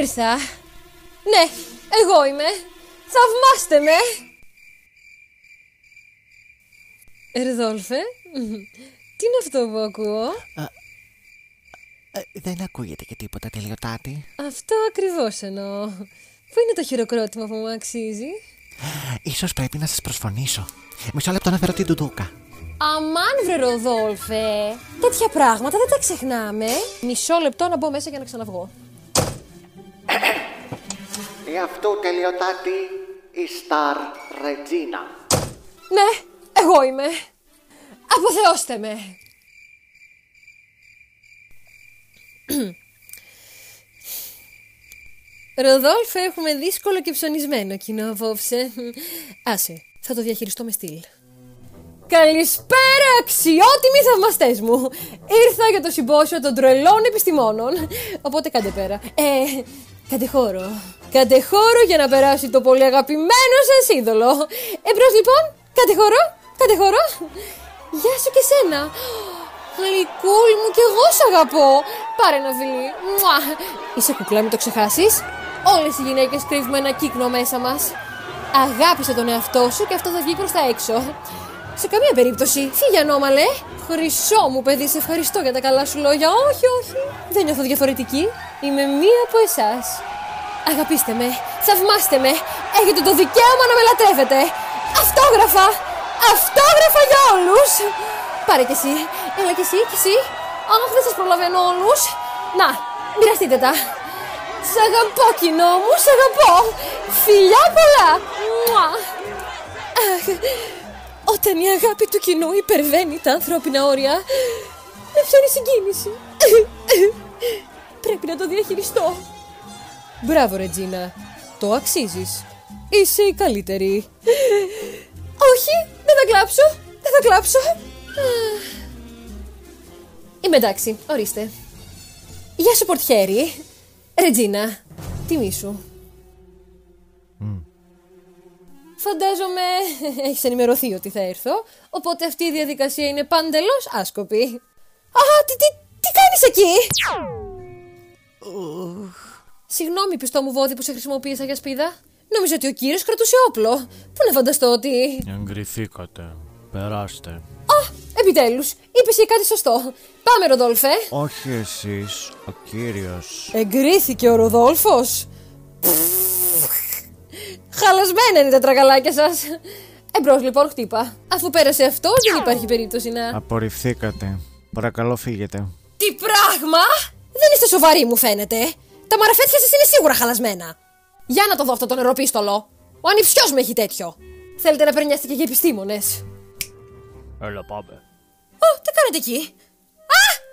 Ήρθα. Ναι, εγώ είμαι. Θαυμάστε με. Ερδόλφε, τι είναι αυτό που ακούω; Ε, δεν ακούγεται και τίποτα τελειωτάτη. Αυτό ακριβώς εννοώ. Πού είναι το χειροκρότημα που μου αξίζει; Ίσως πρέπει να σας προσφωνήσω. Μισό λεπτό να φέρω την τουντούκα. Αμάν βρε Ροδόλφε, τέτοια πράγματα δεν τα ξεχνάμε. Μισό λεπτό να μπω μέσα για να ξαναβγώ. Ή αυτού τελειωτάτη η Σταρ Ρετζίνα. Ναι, εγώ είμαι. Αποθεώστε με. Ροδόλφε, έχουμε δύσκολο και ψωνισμένο κοινό απόψε. Άσε, θα το διαχειριστώ με στυλ. Καλησπέρα, αξιότιμοι θαυμαστές μου! Ήρθα για το συμπόσιο των τρελών επιστημόνων. Οπότε κάντε πέρα. Ε, κάντε χώρο. Κάντε χώρο για να περάσει το πολύ αγαπημένο σας είδωλο. Εμπρός λοιπόν, κάντε χώρο, κάντε χώρο. Γεια σου και σένα. Γλυκούλ μου και εγώ σ' αγαπώ. Πάρε ένα φιλί. Μουά. Είσαι κουκλά, μην το ξεχάσεις. Όλες οι γυναίκες κρύβουμε ένα κύκνο μέσα μας. Αγάπησε τον εαυτό σου και αυτό θα βγει προς τα έξω. Σε καμία περίπτωση. Φύγε ανώμαλε. Χρυσό μου παιδί, σε ευχαριστώ για τα καλά σου λόγια. Όχι, όχι. Δεν νιώθω διαφορετική. Είμαι μία από εσάς. Αγαπήστε με. Θαυμάστε με. Έχετε το δικαίωμα να με λατρεύετε. Αυτόγραφα. Αυτόγραφα για όλους. Πάρε κι εσύ. Έλα κι εσύ, κι εσύ. Αχ, δεν σας προλαβαίνω όλους. Να, μοιραστείτε τα. Σ' αγαπώ κοινό μου, σ' αγαπώ. Φιλιά πολλά. Μουα. Αχ, όταν η αγάπη του κοινού υπερβαίνει τα ανθρώπινα όρια, με πιάνει συγκίνηση. Πρέπει να το διαχειριστώ. Μπράβο, Ρετζίνα. Το αξίζεις. Είσαι η καλύτερη. Όχι, δεν θα κλάψω. Δεν θα κλάψω. Είμαι εντάξει, ορίστε. Γεια σου, πορτιέρι. Ρετζίνα, τιμή σου. Φαντάζομαι έχεις ενημερωθεί ότι θα έρθω, οπότε αυτή η διαδικασία είναι παντελώς άσκοπη. Α, τι, τι, τι κάνεις εκεί! Συγγνώμη, πιστό μου βόδι που σε χρησιμοποίησα για σπίδα. Νόμιζα ότι ο κύριος κρατούσε όπλο. Πού να φανταστώ ότι... Εγκριθήκατε. Περάστε. Α, επιτέλους, είπες και κάτι σωστό. Πάμε, Ροδόλφε. Όχι εσείς, ο κύριος. Εγκρίθηκε ο Ροδόλφος. Χαλασμένα είναι τα τραγαλάκια σας. Εμπρός λοιπόν, χτύπα. Αφού πέρασε αυτό, δεν υπάρχει περίπτωση να... Απορριφθήκατε. Παρακαλώ φύγετε. Τι πράγμα! Δεν είστε σοβαροί, μου φαίνεται. Τα μαραφέτια σας είναι σίγουρα χαλασμένα. Για να το δω αυτό το νεροπίστολο. Ο ανιψιός μου έχει τέτοιο. Θέλετε να περνιάστε και για επιστήμονες. Έλα πάμε. Ω, τι κάνετε εκεί; Α! Α!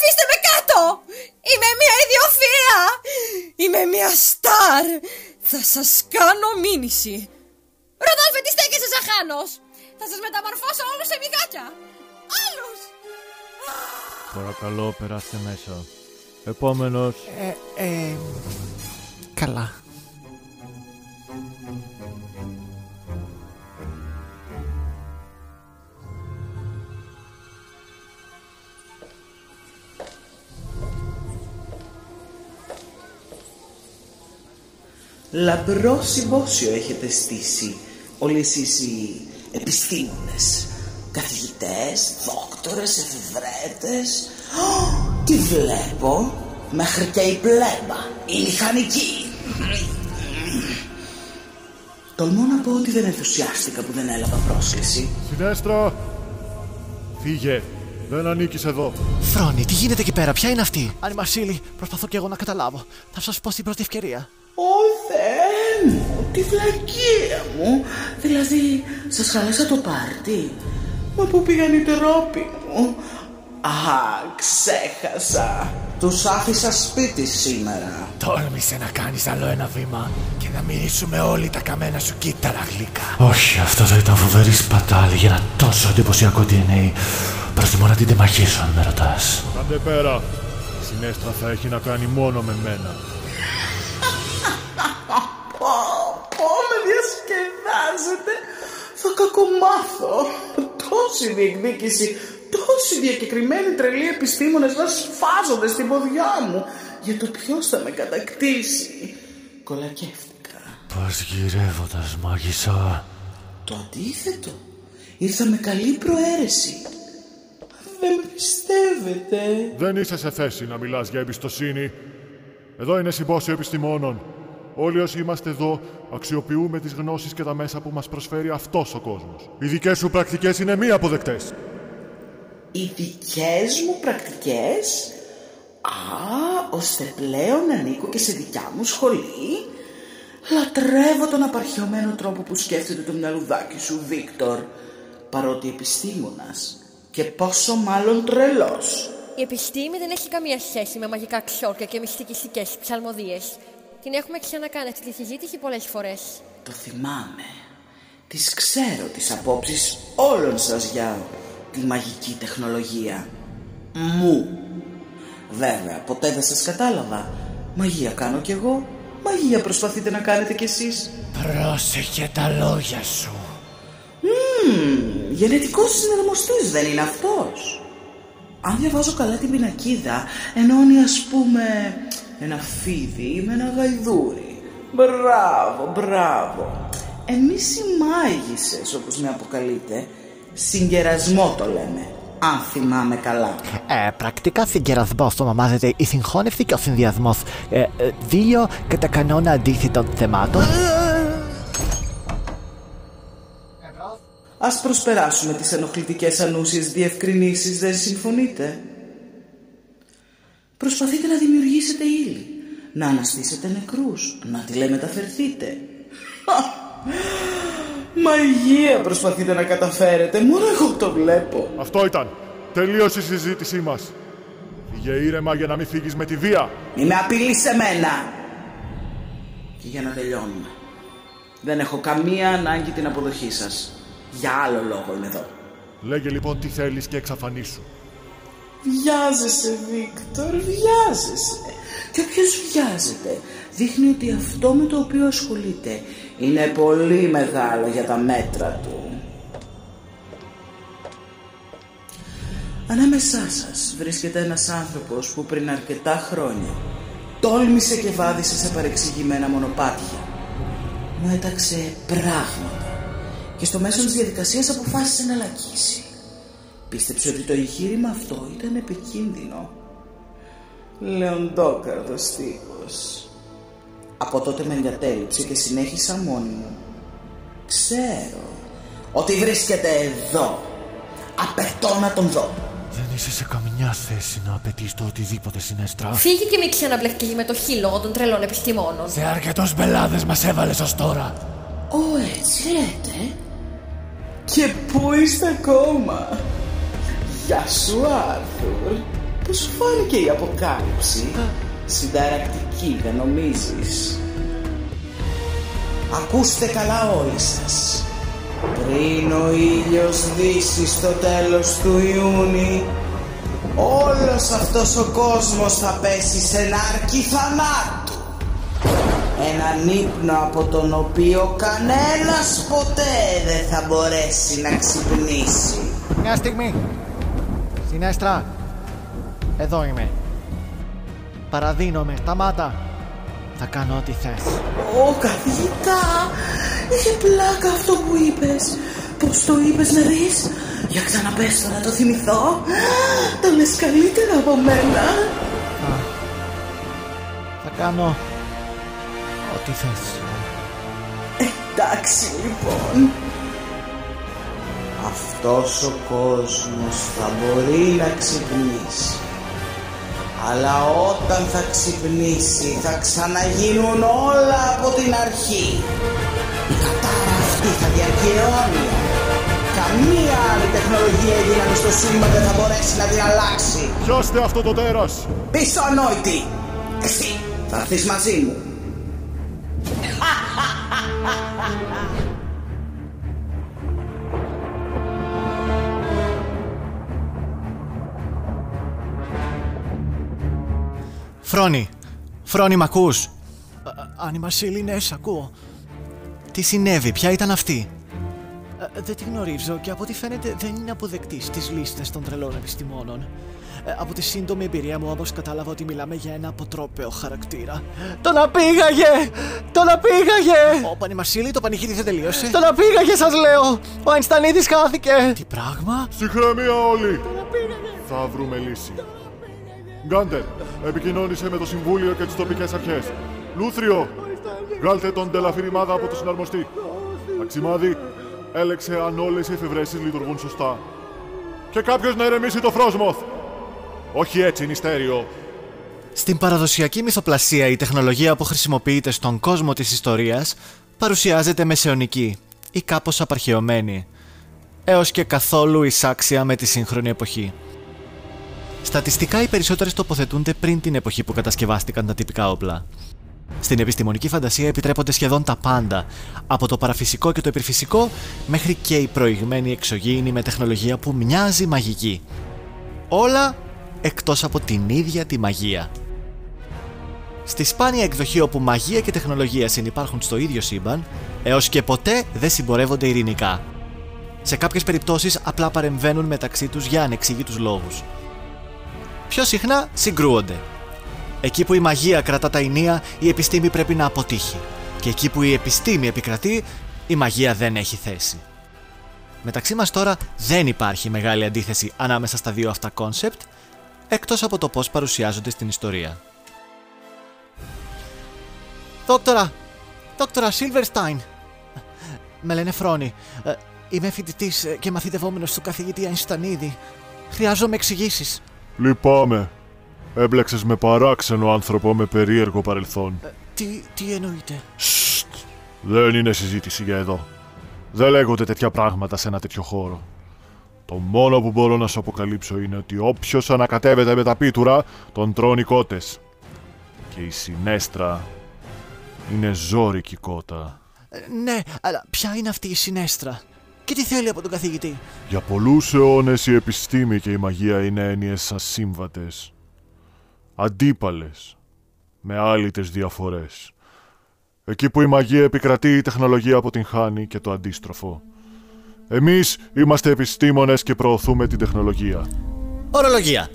Αφήστε με κάτω! Είμαι μια ιδιοφία! Είμαι μια στάρ! Θα σας κάνω μήνυση. Ροδόλφε, τι στέκεσαι σαν χάνος! Θα σας μεταμορφώσω όλους σε μυγάκια! Όλους! Παρακαλώ περάστε μέσα. Επόμενος. Ε, ε, καλά. Λαμπρό συμπόσιο έχετε στήσει όλοι εσείς οι επιστήμονες Καθηγητές, δόκτορες, εφηβρέτες Ω, Τι βλέπω Μέχρι και η πλέμπα, η μηχανική Τολμώ να πω ότι δεν ενθουσιάστηκα που δεν έλαβα πρόσκληση Συνέστρα! Φύγε. Δεν ανήκεις εδώ. Φρόνη, τι γίνεται εκεί πέρα, ποια είναι αυτή; Αν Μασίλη, προσπαθώ και εγώ να καταλάβω. Θα σας πω στην πρώτη ευκαιρία. Ω Θεέ μου, τη βλακεία μου Δηλαδή, σας χάλασα το πάρτι Μα πού πήγαν οι τρόποι μου; Α, ξέχασα Τους άφησα σπίτι σήμερα Τόλμησε να κάνεις άλλο ένα βήμα και να μυρίσουμε όλοι τα καμένα σου κύτταρα γλυκά. Όχι, αυτό θα ήταν φοβερή σπατάλη για ένα τόσο εντυπωσιακό DNA. Προτιμώ να την τεμαχίσω αν με ρωτάς. Κάντε πέρα. Η συνέστρα θα έχει να κάνει μόνο με μένα. Πω, πω, με διασκεδάζετε Θα κακομάθω Τόση διεκδίκηση Τόσοι διακεκριμένοι τρελοί επιστήμονες να σφάζονται στην ποδιά μου για το ποιος θα με κατακτήσει. Κολακεύτηκα. Πας γυρεύοντας, μάγισσα. Το αντίθετο. Ήρθα με καλή προαίρεση. Δεν με πιστεύετε. Δεν είσαι σε θέση να μιλάς για εμπιστοσύνη. Εδώ είναι συμπόσιο επιστημόνων. Όλοι όσοι είμαστε εδώ αξιοποιούμε τις γνώσεις και τα μέσα που μας προσφέρει αυτός ο κόσμος. Οι δικές σου πρακτικές είναι μη αποδεκτές. Οι δικές μου πρακτικές... Α, ώστε πλέον ανήκω και σε δικιά μου σχολή. Λατρεύω τον απαρχιωμένο τρόπο που σκέφτεται το μυαλουδάκι σου, Βίκτορ. Παρότι επιστήμονας. Και πόσο μάλλον τρελός. Η επιστήμη δεν έχει καμία σχέση με μαγικά ξόρια και μυστικιστικές ψαλμοδίες. Την έχουμε ξανακάνει αυτή τη συζήτηση πολλές φορές. Το θυμάμαι. Τις ξέρω τις απόψεις όλων σας για τη μαγική τεχνολογία. Μου. Βέβαια, ποτέ δεν σας κατάλαβα. Μαγεία κάνω κι εγώ. Μαγεία προσπαθείτε να κάνετε κι εσείς. Πρόσεχε τα λόγια σου. Μμμ, γενετικός συνδρομοστής δεν είναι αυτός. Αν διαβάζω καλά την πινακίδα, ενώνει ας πούμε ένα φίδι με ένα γαϊδούρι. Μπράβο, μπράβο. Εμείς οι μάγισσες, όπως με αποκαλείτε, συγκερασμό το λέμε, αν θυμάμαι καλά. Ε, πρακτικά συγκερασμό ονομάζεται η συγχώνευση και ο συνδυασμός ε, ε, δύο κατά κανόνα αντίθετων θεμάτων. Ας προσπεράσουμε τις ενοχλητικές ανούσιες διευκρινήσεις, δεν συμφωνείτε; Προσπαθείτε να δημιουργήσετε ύλη, να αναστήσετε νεκρούς, να τηλεμεταφερθείτε. Μαγεία προσπαθείτε να καταφέρετε, μόνο εγώ το βλέπω. Αυτό ήταν. Τελείωσε η συζήτησή μας. Φύγε ήρεμα για να μην φύγεις με τη βία. Μη με απειλείς σε μένα. Και για να τελειώνουμε. Δεν έχω καμία ανάγκη την αποδοχή σας. Για άλλο λόγο είμαι εδώ. Λέγε λοιπόν τι θέλεις και εξαφανίσου. Βιάζεσαι, Βίκτορ, βιάζεσαι. Και όποιος βιάζεται; Δείχνει ότι αυτό με το οποίο ασχολείται είναι πολύ μεγάλο για τα μέτρα του. Ανάμεσά σας βρίσκεται ένας άνθρωπος που πριν αρκετά χρόνια τόλμησε και βάδισε σε παρεξηγημένα μονοπάτια. Μου έταξε πράγματα και στο μέσο της διαδικασίας αποφάσισε να λακίσει. Πίστεψε ότι το εγχείρημα αυτό ήταν επικίνδυνο. Λεοντόκαρδος τύπος. Από τότε με εγκατέλειψε και συνέχισα μόνη μου. Ξέρω ότι βρίσκεται εδώ. Απαιτώ να τον δω. Δεν είσαι σε καμιά θέση να απαιτείς το οτιδήποτε συνέστρα. Φύγει και μην ξαναμπλεχτεί με το χείλογο των τρελών επιστημόνων. Σε αρκετούς μπελάδες μας έβαλες ως τώρα. Ω, έτσι λέτε. Και πού είστε ακόμα; Γεια σου, Άρθουρ. Πώς σου φάνηκε η αποκάλυψη; Συνταρακτική, δεν νομίζεις; Ακούστε καλά όλοι σας. Πριν ο ήλιος δύσει στο τέλος του Ιούνι, όλος αυτός ο κόσμος θα πέσει σε νάρκη θανάτου. Έναν ύπνο από τον οποίο κανένας ποτέ δεν θα μπορέσει να ξυπνήσει. Μια στιγμή. Συνέστρα. Εδώ είμαι. Παραδίνομαι. Σταμάτα. Θα κάνω ό,τι θες. Ω, καθηγητά, είχε πλάκα αυτό που είπες. Πώς το είπες να δεις; Για ξαναπες το να το θυμηθώ. Το λες καλύτερα από μένα. Θα κάνω ό,τι θες. Εντάξει λοιπόν. Αυτός ο κόσμος θα μπορεί να ξυπνήσει. Αλλά όταν θα ξυπνήσει θα ξαναγίνουν όλα από την αρχή. Η κατάρα αυτή θα διαρκεί αιώνια. Καμία άλλη τεχνολογία ή δύναμη στο σύμπαν δεν θα μπορέσει να την αλλάξει. Πιάστε αυτό το τέρας. Πίσω ανόητη! Εσύ θα έρθεις μαζί μου. Φρόνη. Φρόνη, μ' ακούς; Άννη Μαρσίλη, ναι, σ' ακούω. Τι συνέβη, ποια ήταν αυτή; Ε, δεν τη γνωρίζω και από ό,τι φαίνεται δεν είναι αποδεκτή στις λίστες των τρελών επιστημόνων. Ε, από τη σύντομη εμπειρία μου όμω κατάλαβα ότι μιλάμε για ένα αποτρόπαιο χαρακτήρα. Τον απήγαγε! Τον απήγαγε! Ω Πανιμασίλη, το πανηγύρι δεν τελείωσε. Τον απήγαγε, σας λέω! Ο Αϊνστανίδη χάθηκε! Τι πράγμα; Συγχρεμία όλοι! Θα βρούμε λύση. Γκάντερ, επικοινώνησε με το Συμβούλιο και τις τοπικές αρχές. Λούθριο, βγάλτε τον Τελαφυρημάδα από το συναρμοστή. Αξιμάδη, έλεξε αν όλες οι εφευρέσεις λειτουργούν σωστά. Και κάποιος να ηρεμήσει το Φρόσμοθ. Όχι έτσι, νηστέριο. Στην παραδοσιακή μυθοπλασία η τεχνολογία που χρησιμοποιείται στον κόσμο της ιστορίας παρουσιάζεται μεσαιωνική ή κάπως απαρχαιωμένη, έως και καθόλου εισάξια με τη σύγχρονη εποχή. Στατιστικά οι περισσότερες τοποθετούνται πριν την εποχή που κατασκευάστηκαν τα τυπικά όπλα. Στην επιστημονική φαντασία επιτρέπονται σχεδόν τα πάντα, από το παραφυσικό και το επιφυσικό μέχρι και η προηγμένη εξωγήινη με τεχνολογία που μοιάζει μαγική. Όλα εκτός από την ίδια τη μαγεία. Στη σπάνια εκδοχή όπου μαγεία και τεχνολογία συνυπάρχουν στο ίδιο σύμπαν, σχεδόν ποτέ δεν συμπορεύονται ειρηνικά. Σε κάποιες περιπτώσεις απλά παρεμβαίνουν μεταξύ τους για ανεξήγητους λόγους. Πιο συχνά συγκρούονται. Εκεί που η μαγεία κρατά τα ηνία, η επιστήμη πρέπει να αποτύχει. Και εκεί που η επιστήμη επικρατεί, η μαγεία δεν έχει θέση. Μεταξύ μας τώρα δεν υπάρχει μεγάλη αντίθεση ανάμεσα στα δύο αυτά concept, εκτός από το πώς παρουσιάζονται στην ιστορία. Δόκτωρα! Δόκτωρα Σίλβερστάιν! Με λένε Φρόνη. Ε, είμαι φοιτητής και μαθητευόμενος του καθηγητή Αϊνστανίδη. Χρειάζομαι εξηγήσεις. Λυπάμαι. Έμπλεξες με παράξενο άνθρωπο με περίεργο παρελθόν. Ε, τι, τι εννοείτε; Σστ. Δεν είναι συζήτηση για εδώ. Δεν λέγονται τέτοια πράγματα σε ένα τέτοιο χώρο. Το μόνο που μπορώ να σου αποκαλύψω είναι ότι όποιος ανακατεύεται με τα πίτουρα, τον τρώνει κότες. Και η συνέστρα είναι ζώρικη κότα. Ε, ναι, αλλά ποια είναι αυτή η συνέστρα; Και τι θέλει από τον καθηγητή; Για πολλούς αιώνες η επιστήμη και η μαγεία είναι έννοιες ασύμβατες. Αντίπαλες. Με άλυτες διαφορές. Εκεί που η μαγεία επικρατεί, η τεχνολογία αποτυγχάνει και το αντίστροφο. Εμείς είμαστε επιστήμονες και προωθούμε την τεχνολογία. Ορολογία.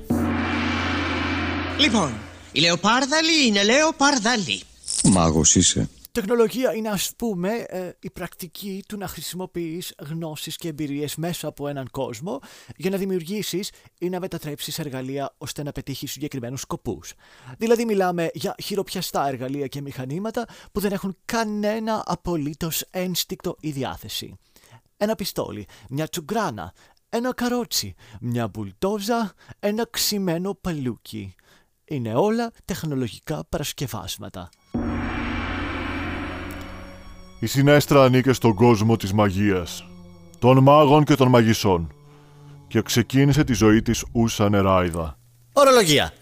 Λοιπόν, η Λεοπάρδαλη είναι Λεοπάρδαλη. Μάγος είσαι. Τεχνολογία είναι ας πούμε ε, η πρακτική του να χρησιμοποιείς γνώσεις και εμπειρίες μέσα από έναν κόσμο για να δημιουργήσεις ή να μετατρέψεις εργαλεία ώστε να πετύχεις συγκεκριμένους σκοπούς. Δηλαδή μιλάμε για χειροπιαστά εργαλεία και μηχανήματα που δεν έχουν κανένα απολύτως ένστικτο ή διάθεση. Ένα πιστόλι, μια τσουγκράνα, ένα καρότσι, μια μπουλτόζα, ένα ξημένο παλούκι. Είναι όλα τεχνολογικά παρασκευάσματα. Η συνέστρα ανήκε στον κόσμο της μαγείας, των μάγων και των μαγισσών και ξεκίνησε τη ζωή της ούσα νεράιδα. Ορολογία.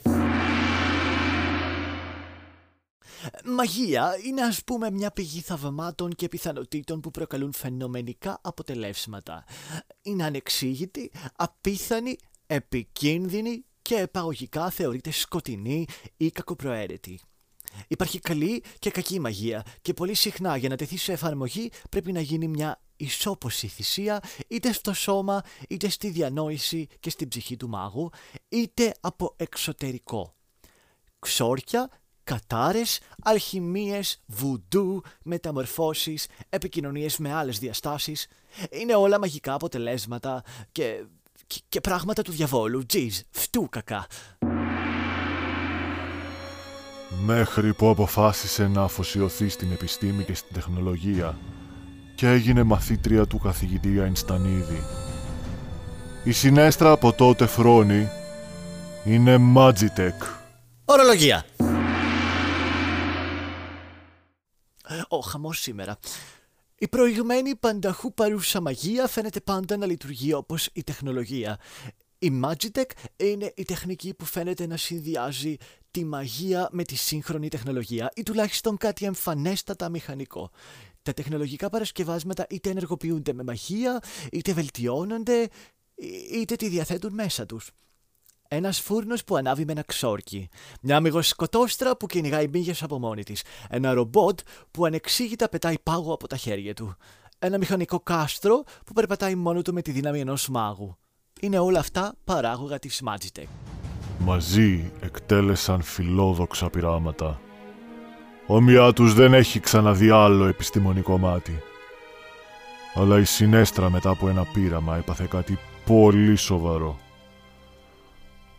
Μαγεία είναι ας πούμε μια πηγή θαυμάτων και πιθανότητων που προκαλούν φαινομενικά αποτελεύσματα. Είναι ανεξήγητη, απίθανη, επικίνδυνη και επαγωγικά θεωρείται σκοτεινή ή κακοπροαίρετη. Υπάρχει καλή και κακή μαγεία και πολύ συχνά για να τεθεί σε εφαρμογή πρέπει να γίνει μια ισόποση θυσία είτε στο σώμα είτε στη διανόηση και στην ψυχή του μάγου είτε από εξωτερικό. Ξόρκια, κατάρες, αλχημίες, βουντού, μεταμορφώσεις, επικοινωνίες με άλλες διαστάσεις. Είναι όλα μαγικά αποτελέσματα και, και, και πράγματα του διαβόλου, τζιζ, φτού κακά μέχρι που αποφάσισε να αφοσιωθεί στην επιστήμη και στην τεχνολογία και έγινε μαθήτρια του καθηγητή Αϊνστανίδη. Η συνέστρα από τότε φρόνη είναι Magitech. Ορολογία. Ο χαμός σήμερα. Η προηγμένη πανταχού παρούσα μαγεία φαίνεται πάντα να λειτουργεί όπως η τεχνολογία. Η Magitech είναι η τεχνική που φαίνεται να συνδυάζει τη μαγεία με τη σύγχρονη τεχνολογία ή τουλάχιστον κάτι εμφανέστατα μηχανικό. Τα τεχνολογικά παρασκευάσματα είτε ενεργοποιούνται με μαγεία, είτε βελτιώνονται, είτε τη διαθέτουν μέσα τους. Ένας φούρνος που ανάβει με ένα ξόρκι. Μια μυγοσκοτόστρα που κυνηγάει μύγες από μόνη της. Ένα ρομπότ που ανεξήγητα πετάει πάγο από τα χέρια του. ένα μηχανικό κάστρο που περπατάει μόνο του με τη δύναμη ενός μάγου. Είναι όλα αυτά παράγωγα της Magitech. Μαζί εκτέλεσαν φιλόδοξα πειράματα. Όμοιά τους δεν έχει ξαναδεί άλλο επιστημονικό μάτι. Αλλά η συνέστρα μετά από ένα πείραμα έπαθε κάτι πολύ σοβαρό.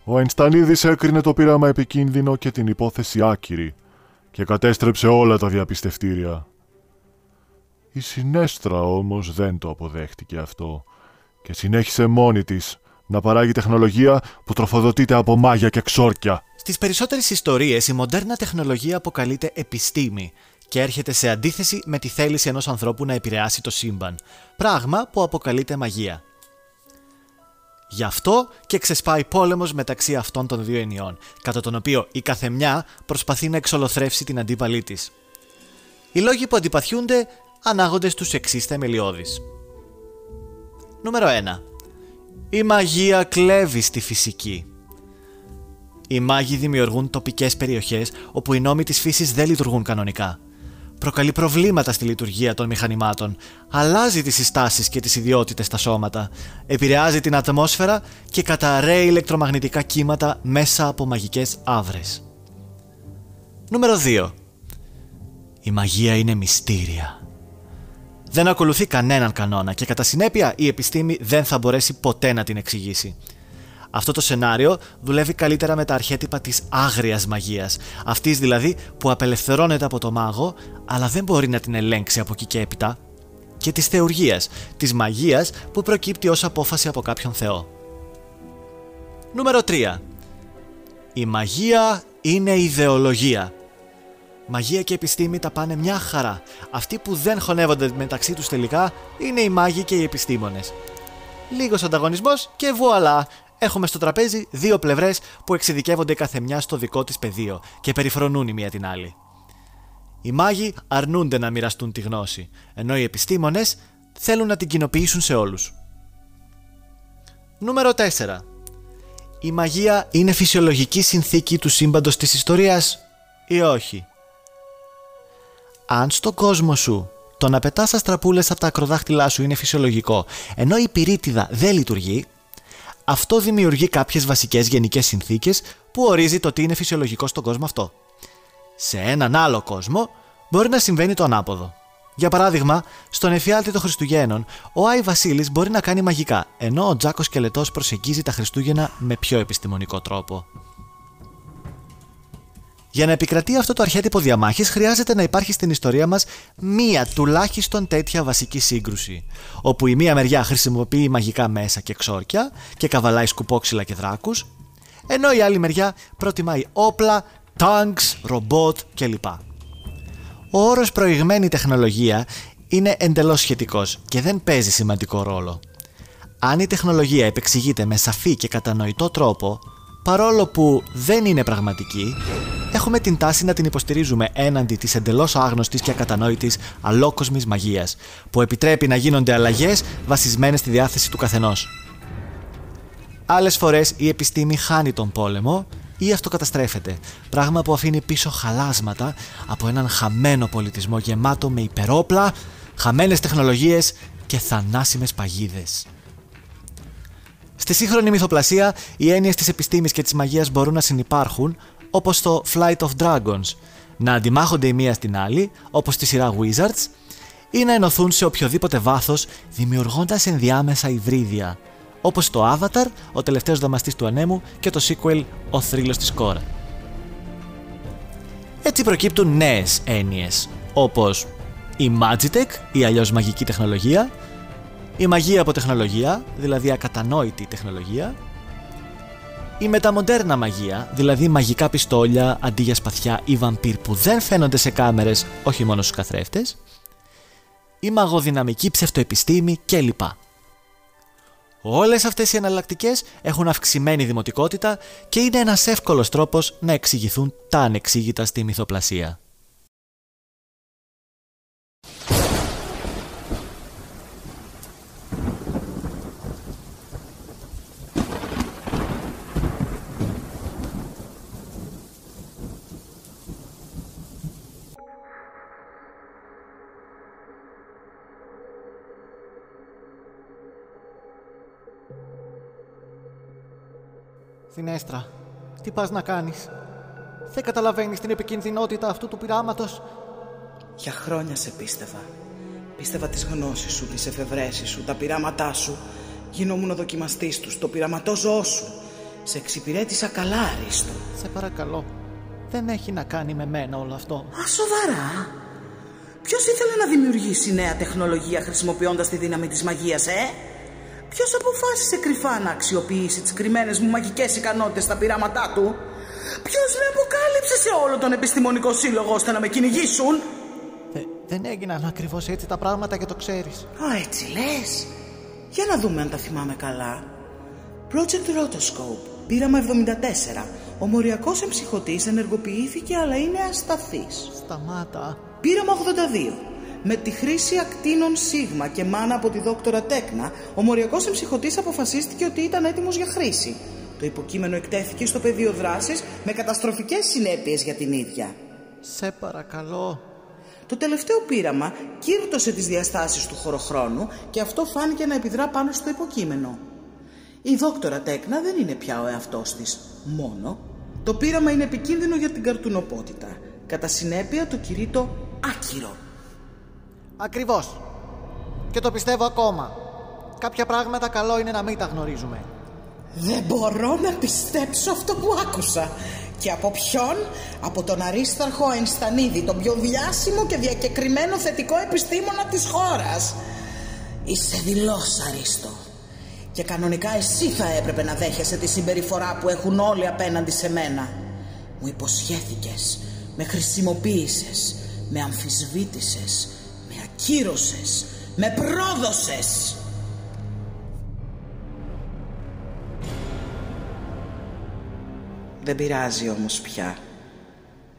Ο Αϊνστανίδης έκρινε το πείραμα επικίνδυνο και την υπόθεση άκυρη και κατέστρεψε όλα τα διαπιστευτήρια. Η συνέστρα όμως δεν το αποδέχτηκε αυτό και συνέχισε μόνη της να παράγει τεχνολογία που τροφοδοτείται από μάγια και ξόρκια. Στις περισσότερες ιστορίες η μοντέρνα τεχνολογία αποκαλείται επιστήμη και έρχεται σε αντίθεση με τη θέληση ενός ανθρώπου να επηρεάσει το σύμπαν, πράγμα που αποκαλείται μαγεία. Γι' αυτό και ξεσπάει πόλεμος μεταξύ αυτών των δύο ενιών, κατά τον οποίο η καθεμιά προσπαθεί να εξολοθρεύσει την αντίπαλή της. Οι λόγοι που αντιπαθιούνται ανάγονται στους εξής θεμελιώδεις. Νούμερο 1. Η μαγεία κλέβει στη φυσική. Οι μάγοι δημιουργούν τοπικές περιοχές όπου οι νόμοι της φύσης δεν λειτουργούν κανονικά. Προκαλεί προβλήματα στη λειτουργία των μηχανημάτων, αλλάζει τις συστάσεις και τις ιδιότητες στα σώματα, επηρεάζει την ατμόσφαιρα και καταραίει ηλεκτρομαγνητικά κύματα μέσα από μαγικές άβρες. Νούμερο 2. Η μαγεία είναι μυστήρια. Δεν ακολουθεί κανέναν κανόνα και κατά συνέπεια η επιστήμη δεν θα μπορέσει ποτέ να την εξηγήσει. Αυτό το σενάριο δουλεύει καλύτερα με τα αρχέτυπα της άγριας μαγείας, αυτής δηλαδή που απελευθερώνεται από το μάγο αλλά δεν μπορεί να την ελέγξει από εκεί και έπειτα, και της θεουργίας, της μαγείας που προκύπτει ως απόφαση από κάποιον θεό. Νούμερο 3. Η μαγεία είναι ιδεολογία. Μαγεία και επιστήμη τα πάνε μια χαρά. Αυτοί που δεν χωνεύονται μεταξύ τους τελικά είναι οι μάγοι και οι επιστήμονες. Λίγος ανταγωνισμός και βουαλά, έχουμε στο τραπέζι δύο πλευρές που εξειδικεύονται καθεμιά στο δικό της πεδίο και περιφρονούν η μία την άλλη. Οι μάγοι αρνούνται να μοιραστούν τη γνώση, ενώ οι επιστήμονες θέλουν να την κοινοποιήσουν σε όλους. Νούμερο 4. Η μαγεία είναι φυσιολογική συνθήκη του σύμπαντος της ιστορίας ή όχι; Αν στον κόσμο σου το να πετάς αστραπούλες από τα ακροδάχτυλά σου είναι φυσιολογικό, ενώ η πυρίτιδα δεν λειτουργεί, αυτό δημιουργεί κάποιες βασικές γενικές συνθήκες που ορίζει το τι είναι φυσιολογικό στον κόσμο αυτό. Σε έναν άλλο κόσμο μπορεί να συμβαίνει το ανάποδο. Για παράδειγμα, στον εφιάλτη των Χριστουγέννων, ο Άι Βασίλης μπορεί να κάνει μαγικά, ενώ ο Τζάκος Σκελετός προσεγγίζει τα Χριστούγεννα με πιο επιστημονικό τρόπο. Για να επικρατεί αυτό το αρχέτυπο διαμάχης, χρειάζεται να υπάρχει στην ιστορία μας μία τουλάχιστον τέτοια βασική σύγκρουση. Όπου η μία μεριά χρησιμοποιεί μαγικά μέσα και ξόρκια και καβαλάει σκουπόξυλα και δράκους, ενώ η άλλη μεριά προτιμάει όπλα, τάγκς, ρομπότ κλπ. Ο όρος προηγμένη τεχνολογία είναι εντελώς σχετικός και δεν παίζει σημαντικό ρόλο. Αν η τεχνολογία επεξηγείται με σαφή και κατανοητό τρόπο, παρόλο που δεν είναι πραγματική, έχουμε την τάση να την υποστηρίζουμε έναντι της εντελώς άγνωστης και ακατανόητης αλόκοσμης μαγείας, που επιτρέπει να γίνονται αλλαγές βασισμένες στη διάθεση του καθενός. Άλλες φορές η επιστήμη χάνει τον πόλεμο ή αυτοκαταστρέφεται, πράγμα που αφήνει πίσω χαλάσματα από έναν χαμένο πολιτισμό γεμάτο με υπερόπλα, χαμένες τεχνολογίες και θανάσιμες παγίδες. Στη σύγχρονη μυθοπλασία, οι έννοιες της επιστήμης και της μαγείας μπορούν να συνεπάρχουν, όπως το Flight of Dragons, να αντιμάχονται η μία στην άλλη, όπως στη σειρά Wizards, ή να ενωθούν σε οποιοδήποτε βάθος, δημιουργώντας ενδιάμεσα υβρίδια, όπως το Avatar, ο τελευταίος δαμαστής του ανέμου και το sequel Ο θρύλος της κόρα. Έτσι προκύπτουν νέες έννοιες, όπως η Magitech, η αλλιώς μαγική τεχνολογία, η μαγεία από τεχνολογία, δηλαδή ακατανόητη τεχνολογία, η μεταμοντέρνα μαγεία, δηλαδή μαγικά πιστόλια αντί για σπαθιά ή βαμπύρ που δεν φαίνονται σε κάμερες, όχι μόνο στους καθρέφτες, η μαγοδυναμική ψευτοεπιστήμη κλπ. Όλες αυτές οι εναλλακτικές έχουν αυξημένη δημοτικότητα και είναι ένας εύκολος τρόπος να εξηγηθούν τα ανεξήγητα στη μυθοπλασία. Συνέστρα, τι πας να κάνεις; Δεν καταλαβαίνεις την επικινδυνότητα αυτού του πειράματος; Για χρόνια σε πίστευα. Πίστευα τις γνώσεις σου, τις εφευρέσεις σου, τα πειράματά σου. Γινόμουν ο δοκιμαστής τους, το πειραματό ζώο σου. Σε εξυπηρέτησα καλά, Αρίστο. Σε παρακαλώ, δεν έχει να κάνει με μένα όλο αυτό. Α, σοβαρά. Ποιος ήθελε να δημιουργήσει νέα τεχνολογία χρησιμοποιώντας τη δύναμη της μαγείας, ε; Ποιος αποφάσισε κρυφά να αξιοποιήσει τις κρυμμένες μου μαγικές ικανότητες στα πειράματά του; Ποιος με αποκάλυψε σε όλο τον επιστημονικό σύλλογο ώστε να με κυνηγήσουν; Δε- δεν έγιναν ακριβώς έτσι τα πράγματα και το ξέρεις. Α, έτσι λες. Για να δούμε αν τα θυμάμαι καλά. Project Rotoscope, πείραμα 74. Ο μοριακός εμψυχωτής ενεργοποιήθηκε αλλά είναι ασταθής. Σταμάτα. Πείραμα 82. Με τη χρήση ακτίνων σίγμα και μάνα από τη δόκτωρα Τέκνα, ο μοριακός εμψυχωτής αποφασίστηκε ότι ήταν έτοιμος για χρήση. Το υποκείμενο εκτέθηκε στο πεδίο δράσης με καταστροφικές συνέπειες για την ίδια. Σε παρακαλώ. Το τελευταίο πείραμα κύρτωσε τις διαστάσεις του χωροχρόνου και αυτό φάνηκε να επιδρά πάνω στο υποκείμενο. Η δόκτωρα Τέκνα δεν είναι πια ο εαυτός της μόνο. Το πείραμα είναι επικίνδυνο για την καρτουνοπότητα. Κατά συνέπεια το κηρύττω άκυρο. Ακριβώς. Και το πιστεύω ακόμα. Κάποια πράγματα καλό είναι να μην τα γνωρίζουμε. Δεν μπορώ να πιστέψω αυτό που άκουσα. Και από ποιον; Από τον Αρίσταρχο Αϊνστανίδη, τον πιο διάσημο και διακεκριμένο θετικό επιστήμονα της χώρας. Είσαι δηλός Αρίστο. Και κανονικά εσύ θα έπρεπε να δέχεσαι τη συμπεριφορά που έχουν όλοι απέναντι σε μένα. Μου υποσχέθηκες, με χρησιμοποίησες, με αμφισβήτησες, με ακύρωσες, με πρόδωσες. Δεν πειράζει όμως πια.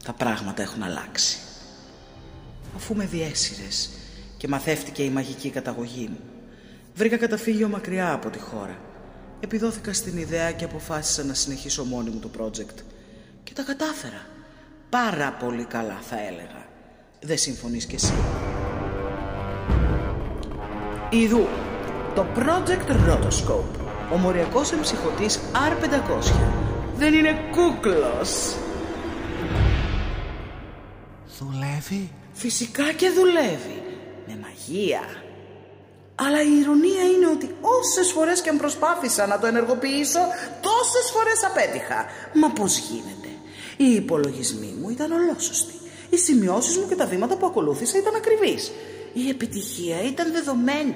Τα πράγματα έχουν αλλάξει. Αφού με διέσυρες και μαθεύτηκε η μαγική καταγωγή μου, βρήκα καταφύγιο μακριά από τη χώρα. Επιδόθηκα στην ιδέα και αποφάσισα να συνεχίσω μόνη μου το project. Και τα κατάφερα. Πάρα πολύ καλά θα έλεγα. Δεν συμφωνείς κι εσύ. Ιδού, το Project Rotoscope, ο μοριακός εμψυχωτής R500. Δεν είναι κούκλος. Δουλεύει; Φυσικά και δουλεύει. Με μαγεία. Αλλά η ηρωνία είναι ότι όσες φορές και αν προσπάθησα να το ενεργοποιήσω, τόσες φορές απέτυχα. Μα πώς γίνεται; Οι υπολογισμοί μου ήταν ολόσωστοι. Οι σημειώσεις μου και τα βήματα που ακολούθησα ήταν ακριβείς. Η επιτυχία ήταν δεδομένη.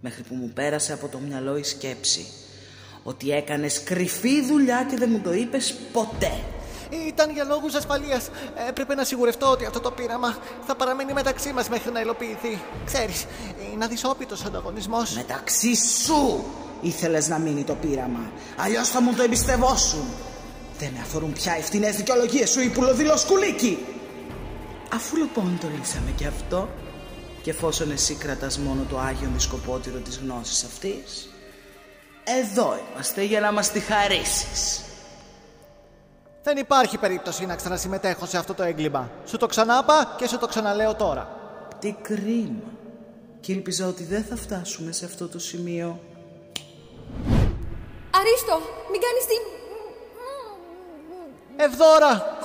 Μέχρι που μου πέρασε από το μυαλό η σκέψη ότι έκανες κρυφή δουλειά και δεν μου το είπες ποτέ. Ήταν για λόγους ασφαλείας. Έπρεπε να σιγουρευτώ ότι αυτό το πείραμα θα παραμένει μεταξύ μας μέχρι να υλοποιηθεί. Ξέρεις, είναι αδυσόπιτος ανταγωνισμός. Μεταξύ σου ήθελες να μείνει το πείραμα. Αλλιώς θα μου το εμπιστευόσουν. Δεν με αφορούν πια οι φτηνές δικαιολογίες σου, υπουλοδήλο σκουλίκι. Αφού λοιπόν το λύσαμε και αυτό, και εφόσον εσύ κρατάς μόνο το άγιον δισκοπότηρο της γνώσης αυτής, εδώ είμαστε για να μας τη χαρίσεις. Δεν υπάρχει περίπτωση να ξανασυμμετέχω σε αυτό το έγκλημα. Σου το ξανάπα και σου το ξαναλέω τώρα. Τι κρίμα. Και ήλπιζα ότι δεν θα φτάσουμε σε αυτό το σημείο. Αρίστο, μην κάνεις τι... Ευδόρα!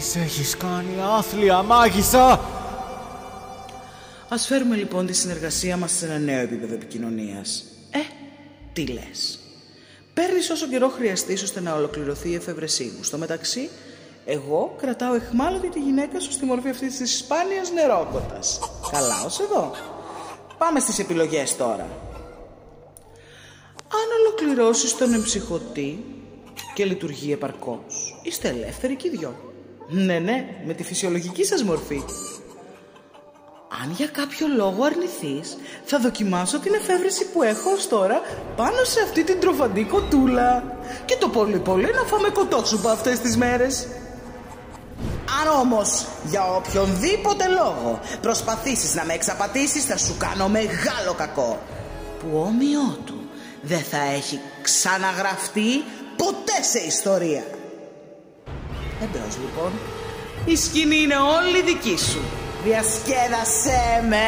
Τι της έχεις κάνει άθλια μάγισσα! Ας φέρουμε λοιπόν τη συνεργασία μας σε ένα νέο επίπεδο επικοινωνίας. Ε, τι λες; Παίρνεις όσο καιρό χρειαστείς ώστε να ολοκληρωθεί η εφευρεσή μου. Στο μεταξύ, εγώ κρατάω εχμάλωτη τη γυναίκα σου στη μορφή αυτής της σπάνιας νερόκοτας. Καλά ως εδώ. Πάμε στις επιλογές τώρα. Αν ολοκληρώσεις τον εμψυχωτή και λειτουργεί επαρκώς, είστε ελεύθεροι κι οι δυο. Ναι, ναι, με τη φυσιολογική σας μορφή. Αν για κάποιο λόγο αρνηθείς, θα δοκιμάσω την εφεύρεση που έχω ως τώρα πάνω σε αυτή την τροφαντή κοτούλα. Και το πολύ πολύ να φάμε κοτόσουπα αυτές τις μέρες. Αν όμως για οποιονδήποτε λόγο προσπαθήσεις να με εξαπατήσεις θα σου κάνω μεγάλο κακό που όμοιό του δεν θα έχει ξαναγραφτεί ποτέ σε ιστορία. Εμπρός λοιπόν, η σκηνή είναι όλη δική σου. Διασκέδασέ με.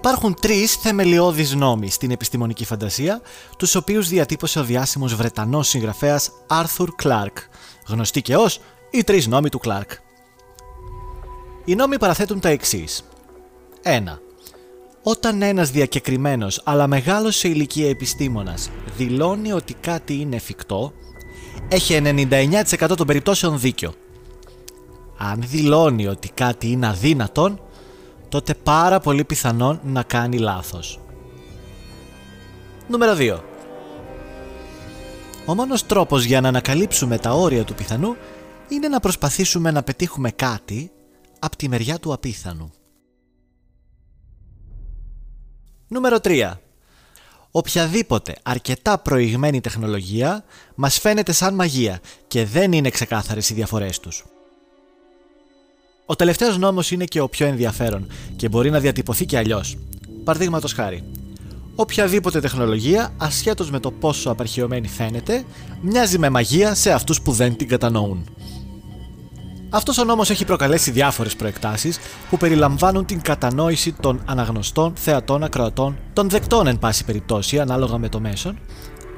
Υπάρχουν τρεις θεμελιώδεις νόμοι στην επιστημονική φαντασία, τους οποίους διατύπωσε ο διάσημος Βρετανός συγγραφέας Arthur Clarke, γνωστή και ως οι τρεις νόμοι του Clarke. Οι νόμοι παραθέτουν τα εξής. 1. Όταν ένας διακεκριμένος αλλά μεγάλος σε ηλικία επιστήμονας δηλώνει ότι κάτι είναι εφικτό, έχει 99% των περιπτώσεων δίκιο. Αν δηλώνει ότι κάτι είναι αδύνατον, τότε πάρα πολύ πιθανόν να κάνει λάθος. Νούμερο 2. Ο μόνος τρόπος για να ανακαλύψουμε τα όρια του πιθανού είναι να προσπαθήσουμε να πετύχουμε κάτι από τη μεριά του απίθανου. Νούμερο 3. Οποιαδήποτε αρκετά προηγμένη τεχνολογία μας φαίνεται σαν μαγεία και δεν είναι ξεκάθαρες οι διαφορές τους. Ο τελευταίος νόμος είναι και ο πιο ενδιαφέρον και μπορεί να διατυπωθεί και αλλιώς. Παραδείγματος χάρη. Οποιαδήποτε τεχνολογία, ασχέτως με το πόσο απαρχαιωμένη φαίνεται, μοιάζει με μαγεία σε αυτούς που δεν την κατανοούν. Αυτός ο νόμος έχει προκαλέσει διάφορες προεκτάσεις που περιλαμβάνουν την κατανόηση των αναγνωστών, θεατών, ακροατών, των δεκτών εν πάση περιπτώσει ανάλογα με το μέσον,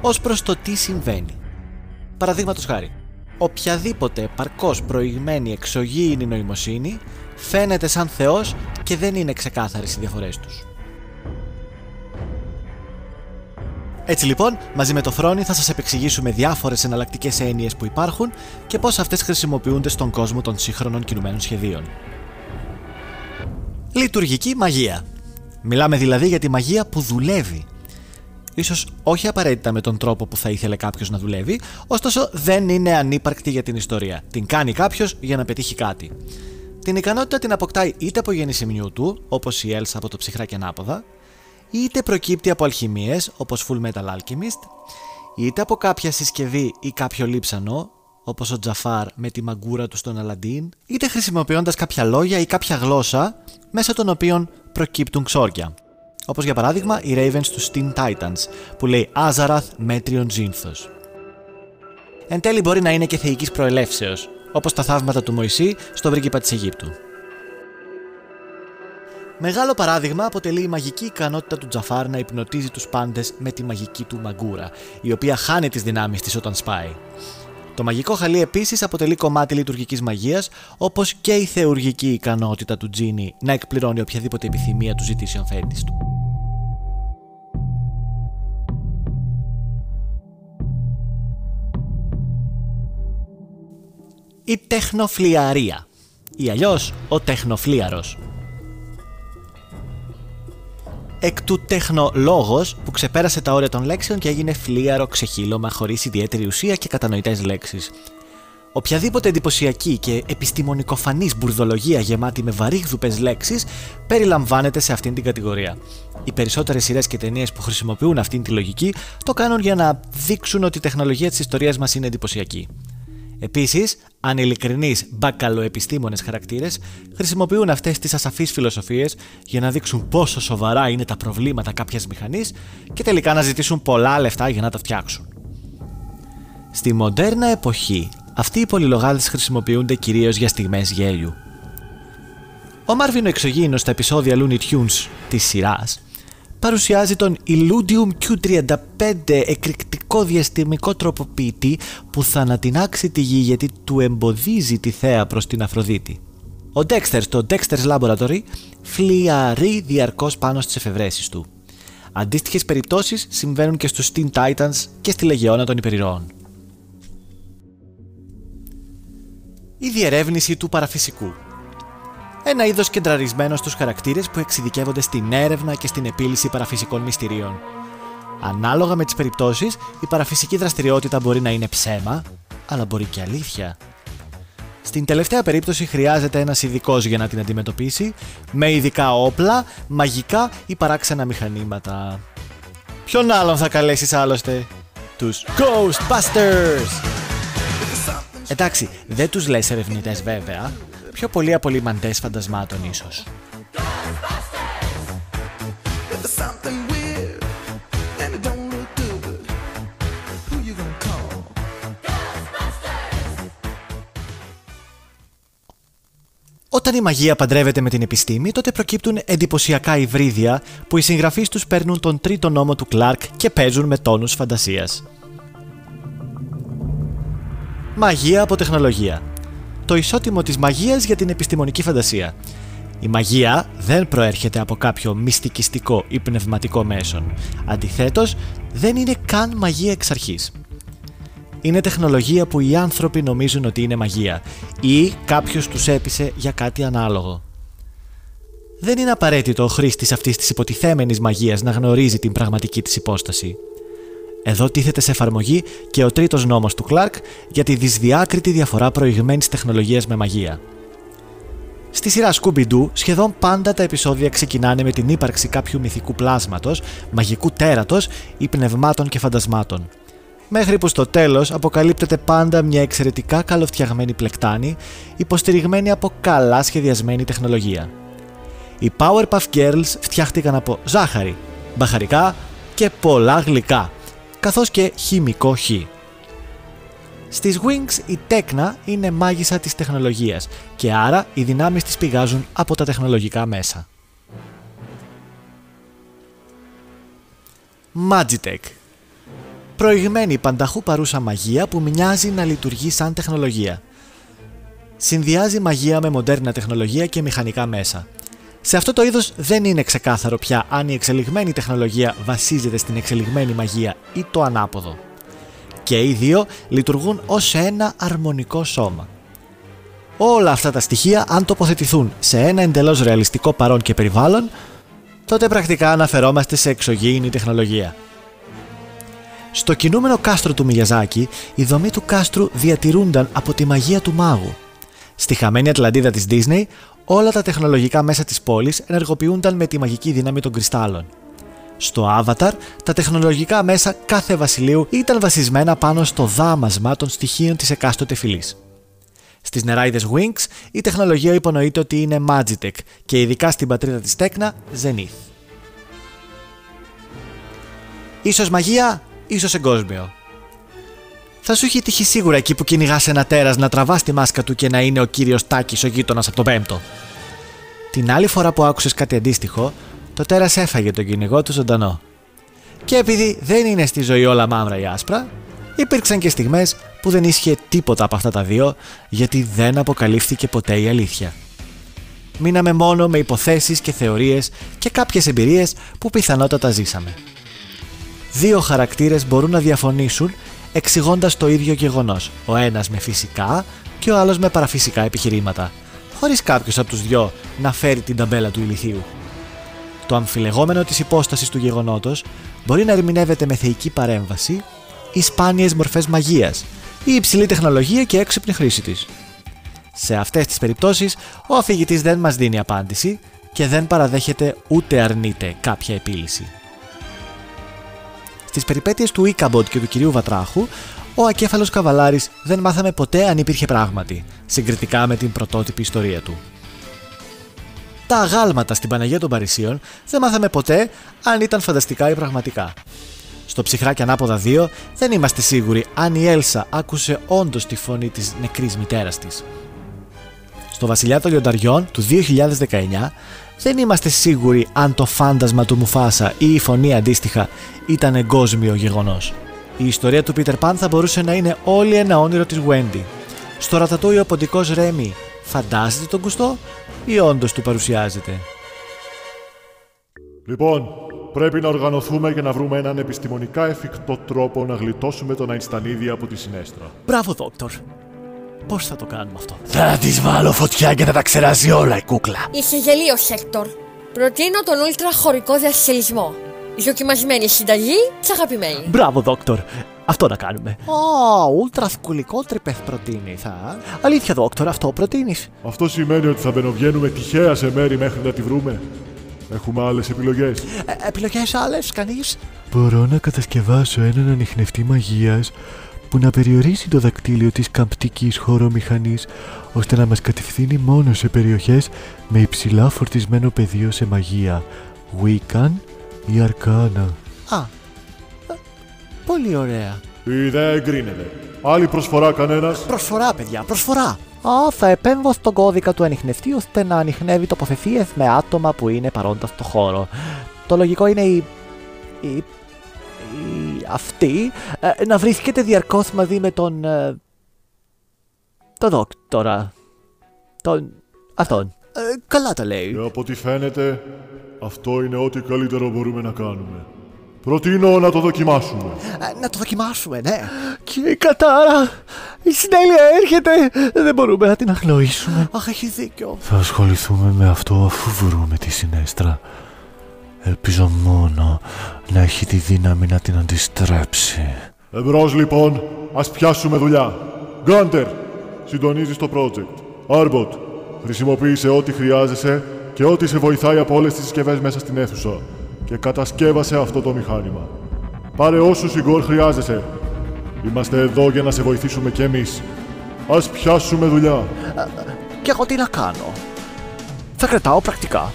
ως προς το τι συμβαίνει. Παραδείγματος χάρη, οποιαδήποτε παρκώς προηγμένη εξωγήινη νοημοσύνη φαίνεται σαν θεός και δεν είναι ξεκάθαρες οι διαφορές τους. Έτσι λοιπόν, μαζί με το Φρόνι θα σας επεξηγήσουμε διάφορες εναλλακτικές έννοιες που υπάρχουν και πώς αυτές χρησιμοποιούνται στον κόσμο των σύγχρονων κινουμένων σχεδίων. Λειτουργική μαγεία. Μιλάμε δηλαδή για τη μαγεία που δουλεύει. Ίσως όχι απαραίτητα με τον τρόπο που θα ήθελε κάποιος να δουλεύει, ωστόσο δεν είναι ανύπαρκτη για την ιστορία. Την κάνει κάποιος για να πετύχει κάτι. Την ικανότητα την αποκτάει είτε από γεννησιμιού του, όπως η Έλσα από το ψυχρά και ανάποδα, είτε προκύπτει από αλχημίες όπως Full Metal Alchemist, είτε από κάποια συσκευή ή κάποιο λείψανο όπως ο Τζαφάρ με τη μαγκούρα του στον Αλαντίν, είτε χρησιμοποιώντας κάποια λόγια ή κάποια γλώσσα μέσα των οποίων προκύπτουν ξόρια. Όπως για παράδειγμα οι Ravens του Steam Titans που λέει Azarath Metrion Zinthos. Εν τέλει μπορεί να είναι και θεϊκής προελεύσεως, όπως τα θαύματα του Μωυσή στο πρίγκιπα της Αιγύπτου. Μεγάλο παράδειγμα αποτελεί η μαγική ικανότητα του Τζαφάρ να υπνοτίζει τους πάντες με τη μαγική του μαγκούρα, η οποία χάνει τις δυνάμεις της όταν σπάει. Το μαγικό χαλί επίσης αποτελεί κομμάτι λειτουργικής μαγείας, όπως και η θεουργική ικανότητα του Τζίνι να εκπληρώνει οποιαδήποτε επιθυμία του ζητήσει ο του. Η τεχνοφλιαρία ή αλλιώς ο τεχνοφλίαρος εκ του τεχνολόγος που ξεπέρασε τα όρια των λέξεων και έγινε φλίαρο ξεχύλωμα χωρίς ιδιαίτερη ουσία και κατανοητές λέξεις. Οποιαδήποτε εντυπωσιακή και επιστημονικοφανής μπουρδολογία γεμάτη με βαρύγδουπε λέξεις περιλαμβάνεται σε αυτήν την κατηγορία. Οι περισσότερες σειρές και ταινίες που χρησιμοποιούν αυτήν τη λογική το κάνουν για να δείξουν ότι η τεχνολογία της ιστορίας μας είναι εντυπωσιακή. Επίσης, αν ειλικρινείς μπακαλοεπιστήμονες χαρακτήρες χρησιμοποιούν αυτές τις ασαφείς φιλοσοφίες για να δείξουν πόσο σοβαρά είναι τα προβλήματα κάποιας μηχανής και τελικά να ζητήσουν πολλά λεφτά για να τα φτιάξουν. Στη μοντέρνα εποχή, αυτοί οι πολυλογάδες χρησιμοποιούνται κυρίως για στιγμές γέλιου. Ο Μάρβιν ο εξωγήινος στα επεισόδια Looney Tunes της σειράς παρουσιάζει τον Illudium Q35 εκρηκτικό διαστημικό τροποποιητή που θα ανατινάξει τη γη γιατί του εμποδίζει τη θέα προς την Αφροδίτη. Ο Dexter στο Dexter's Laboratory φλιαρεί διαρκώς πάνω στις εφευρέσεις του. Αντίστοιχες περιπτώσεις συμβαίνουν και στους Teen Titans και στη Λεγεώνα των Υπερηρώων. Η διερεύνηση του παραφυσικού ένα είδος κεντραρισμένος στους χαρακτήρες που εξειδικεύονται στην έρευνα και στην επίλυση παραφυσικών μυστηρίων. Ανάλογα με τις περιπτώσεις, η παραφυσική δραστηριότητα μπορεί να είναι ψέμα, αλλά μπορεί και αλήθεια. Στην τελευταία περίπτωση χρειάζεται ένας ειδικός για να την αντιμετωπίσει, με ειδικά όπλα, μαγικά ή παράξενα μηχανήματα. Ποιον άλλον θα καλέσεις άλλωστε; Τους Ghostbusters! Εντάξει, δεν τους λες ερευνητές βέβαια, πιο πολύ απολυμαντές φαντασμάτων ίσως. There's something weird and it don't look good. Who you gonna call? Όταν η μαγεία παντρεύεται με την επιστήμη, τότε προκύπτουν εντυπωσιακά υβρίδια που οι συγγραφείς τους παίρνουν τον τρίτο νόμο του Κλάρκ και παίζουν με τόνους φαντασίας. Μαγεία από τεχνολογία. Το ισότιμο της μαγείας για την επιστημονική φαντασία. Η μαγεία δεν προέρχεται από κάποιο μυστικιστικό ή πνευματικό μέσον. Αντιθέτως, δεν είναι καν μαγεία εξ αρχής. Είναι τεχνολογία που οι άνθρωποι νομίζουν ότι είναι μαγεία ή κάποιος τους έπεισε για κάτι ανάλογο. Δεν είναι απαραίτητο ο χρήστης αυτής της υποτιθέμενης μαγείας να γνωρίζει την πραγματική της υπόσταση. Εδώ τίθεται σε εφαρμογή και ο τρίτος νόμος του Κλάρκ για τη δυσδιάκριτη διαφορά προηγμένης τεχνολογίας με μαγεία. Στη σειρά Scooby-Doo, σχεδόν πάντα τα επεισόδια ξεκινάνε με την ύπαρξη κάποιου μυθικού πλάσματος, μαγικού τέρατος ή πνευμάτων και φαντασμάτων. Μέχρι που στο τέλος αποκαλύπτεται πάντα μια εξαιρετικά καλοφτιαγμένη πλεκτάνη, υποστηριγμένη από καλά σχεδιασμένη τεχνολογία. Οι Powerpuff Girls φτιάχτηκαν από ζάχαρη, μπαχαρικά και πολλά γλυκά, καθώς και χημικό χ. Στις Wings η τέκνα είναι μάγισσα της τεχνολογίας και άρα οι δυνάμεις της πηγάζουν από τα τεχνολογικά μέσα. Magitech Προηγμένη πανταχού παρούσα μαγεία που μοιάζει να λειτουργεί σαν τεχνολογία. Συνδυάζει μαγεία με μοντέρνα τεχνολογία και μηχανικά μέσα. Σε αυτό το είδος δεν είναι ξεκάθαρο πια αν η εξελιγμένη τεχνολογία βασίζεται στην εξελιγμένη μαγεία ή το ανάποδο. Και οι δύο λειτουργούν ως ένα αρμονικό σώμα. Όλα αυτά τα στοιχεία αν τοποθετηθούν σε ένα εντελώς ρεαλιστικό παρόν και περιβάλλον, τότε πρακτικά αναφερόμαστε σε εξωγήινη τεχνολογία. Στο κινούμενο κάστρο του Μιγιαζάκη, η δομή του κάστρου διατηρούνταν από τη μαγεία του μάγου. Στη χαμένη Ατλαντίδα της Disney, όλα τα τεχνολογικά μέσα της πόλης ενεργοποιούνταν με τη μαγική δύναμη των κρυστάλλων. Στο Avatar, τα τεχνολογικά μέσα κάθε βασιλείου ήταν βασισμένα πάνω στο δάμασμα των στοιχείων της εκάστοτε φυλής. Στις νεράιδες Wings, η τεχνολογία υπονοείται ότι είναι Magitech και ειδικά στην πατρίδα της Τέκνα, Zenith. Ίσως μαγεία, ίσως εγκόσμιο. Θα σου έχει τύχει σίγουρα εκεί που κυνηγάς ένα τέρας να τραβάς τη μάσκα του και να είναι ο κύριος Τάκης ο γείτονας από τον Πέμπτο. Την άλλη φορά που άκουσες κάτι αντίστοιχο, το τέρας έφαγε τον κυνηγό του ζωντανό. Και επειδή δεν είναι στη ζωή όλα μαύρα ή άσπρα, υπήρξαν και στιγμές που δεν ίσχυε τίποτα από αυτά τα δύο, γιατί δεν αποκαλύφθηκε ποτέ η αλήθεια. Μείναμε μόνο με υποθέσεις και θεωρίες και κάποιες εμπειρίες που πιθανότατα ζήσαμε. Δύο χαρακτήρες μπορούν να διαφωνήσουν εξηγώντας το ίδιο γεγονός, ο ένας με φυσικά και ο άλλος με παραφυσικά επιχειρήματα, χωρίς κάποιος από τους δυο να φέρει την ταμπέλα του ηλιθίου. Το αμφιλεγόμενο της υπόστασης του γεγονότος μπορεί να ερμηνεύεται με θεϊκή παρέμβαση ή σπάνιες μορφές μαγείας ή υψηλή τεχνολογία και έξυπνη χρήση της. Σε αυτές τις περιπτώσεις, ο αφηγητής δεν μας δίνει απάντηση και δεν παραδέχεται ούτε αρνείται κάποια επίλυση. Στις περιπέτειες του Ίκαμποντ και του κυρίου Βατράχου, ο ακέφαλος Καβαλάρης δεν μάθαμε ποτέ αν υπήρχε πράγματι, συγκριτικά με την πρωτότυπη ιστορία του. Τα αγάλματα στην Παναγία των Παρισίων δεν μάθαμε ποτέ αν ήταν φανταστικά ή πραγματικά. Στο ψυχρά και ανάποδα 2 δεν είμαστε σίγουροι αν η Έλσα άκουσε όντως τη φωνή της νεκρής μητέρας της. Στο Βασιλιά των Λιονταριών του 2019 δεν είμαστε σίγουροι αν το φάντασμα του Μουφάσα ή η φωνή αντίστοιχα ήταν εγκόσμιο γεγονός. Η ιστορία του Πίτερ Παν θα μπορούσε να είναι όλη ένα όνειρο της Wendy. Στο ρατατούι ο ποντικός Ρέμι φαντάζεται τον κουστό ή όντως του παρουσιάζεται; Λοιπόν, πρέπει να οργανωθούμε και να βρούμε έναν επιστημονικά εφικτό τρόπο να γλιτώσουμε τον Αϊνστανίδη από τη συνέστρα. Μπράβο, Δόκτωρ. Πώς θα το κάνουμε αυτό; Θα της βάλω φωτιά και θα τα ξεράσει όλα η κούκλα. Είσαι γελίο, Χέκτορ. Προτείνω τον ούλτρα χωρικό διασχελισμό. Δοκιμασμένη συνταγή και αγαπημένη. Μπράβο, Δόκτωρ. Αυτό να κάνουμε. Ω, ούλτρα σκουλικό τρυπε προτείνει, θα. Αλήθεια, δόκτωρα, αυτό προτείνεις. Αυτό σημαίνει ότι θα μπαινοβγαίνουμε τυχαία σε μέρη μέχρι να τη βρούμε. Έχουμε άλλες επιλογές. Ε, Επιλογές άλλες, κανείς; Μπορώ να κατασκευάσω έναν ανιχνευτή μαγείας που να περιορίσει το δακτύλιο της καμπτικής χωρομηχανής ώστε να μας κατευθύνει μόνο σε περιοχές με υψηλά φορτισμένο πεδίο σε μαγεία, Wiccan ή Αρκάνα. Α, ε, πολύ ωραία. Η ιδέα εγκρίνεται. Άλλη προσφορά κανένας; Προσφορά, παιδιά, προσφορά. Α, θα επέμβω στον κώδικα του ανιχνευτή ώστε να ανιχνεύει τοποθεσίες με άτομα που είναι παρόντα στο χώρο. Το λογικό είναι η. η. Η αυτή ε, να βρίσκεται διαρκώς μαζί με τον. Ε, τον δόκτορα. Τον. αυτόν. Ε, καλά τα λέει. Και από ό,τι φαίνεται, αυτό είναι ό,τι καλύτερο μπορούμε να κάνουμε. Προτείνω να το δοκιμάσουμε. Ε, να το δοκιμάσουμε, ναι. Και η κατάρα! Η συνέλεια έρχεται! Δεν μπορούμε να την αγνοήσουμε. Αχ, έχεις δίκιο. Θα ασχοληθούμε με αυτό αφού βρούμε τη συνέστρα. Ελπίζω μόνο να έχει τη δύναμη να την αντιστρέψει. Εμπρός λοιπόν, ας πιάσουμε δουλειά. Γκάντερ, συντονίζεις το project. Άρμποτ, χρησιμοποίησε ό,τι χρειάζεσαι και ό,τι σε βοηθάει από όλες τις συσκευές μέσα στην αίθουσα και κατασκεύασε αυτό το μηχάνημα. Πάρε όσους Ιγκόρ χρειάζεσαι. Είμαστε εδώ για να σε βοηθήσουμε κι εμείς. Ας πιάσουμε δουλειά. Και εγώ τι να κάνω. Θα κρατάω πρακτικά.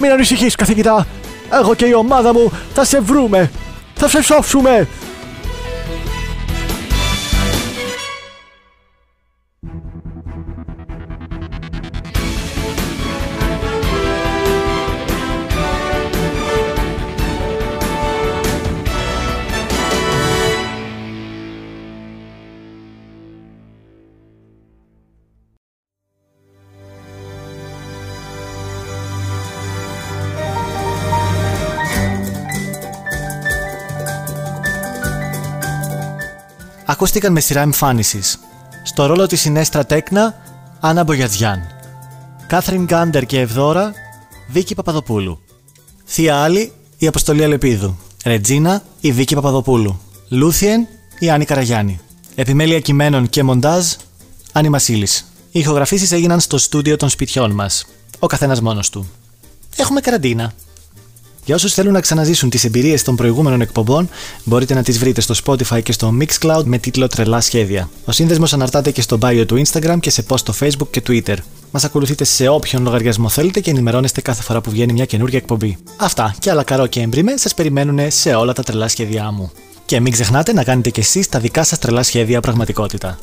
Μην ανησυχείς καθηγητά. Εγώ και η ομάδα μου θα σε βρούμε. Θα σε σώσουμε. Ακούστηκαν με σειρά εμφάνισης. Στο ρόλο της Συνέστρα Τέκνα, Άννα Μπογιατζιάν. Κάθριν Γκάντερ και Ευδόρα, Βίκη Παπαδοπούλου. Θεία Άλλη, η Αποστολή Αλεπίδου. Ρετζίνα, η Βίκη Παπαδοπούλου. Λούθιεν, η Άννη Καραγιάννη. Επιμέλεια κειμένων και μοντάζ, Άννη Μασίλη. Οι ηχογραφήσεις έγιναν στο στούντιο των σπιτιών μας. Ο καθένας μόνος του. Έχουμε καραντίνα. Για όσους θέλουν να ξαναζήσουν τις εμπειρίες των προηγούμενων εκπομπών, μπορείτε να τις βρείτε στο Spotify και στο Mixcloud με τίτλο Τρελά Σχέδια. Ο σύνδεσμος αναρτάται και στο bio του Instagram και σε post στο Facebook και Twitter. Μας ακολουθείτε σε όποιον λογαριασμό θέλετε και ενημερώνεστε κάθε φορά που βγαίνει μια καινούργια εκπομπή. Αυτά και άλλα καρό και έμπριμε σας περιμένουν σε όλα τα τρελά σχέδιά μου. Και μην ξεχνάτε να κάνετε κι εσείς τα δικά σας τρελά σχέδια πραγματικότητα.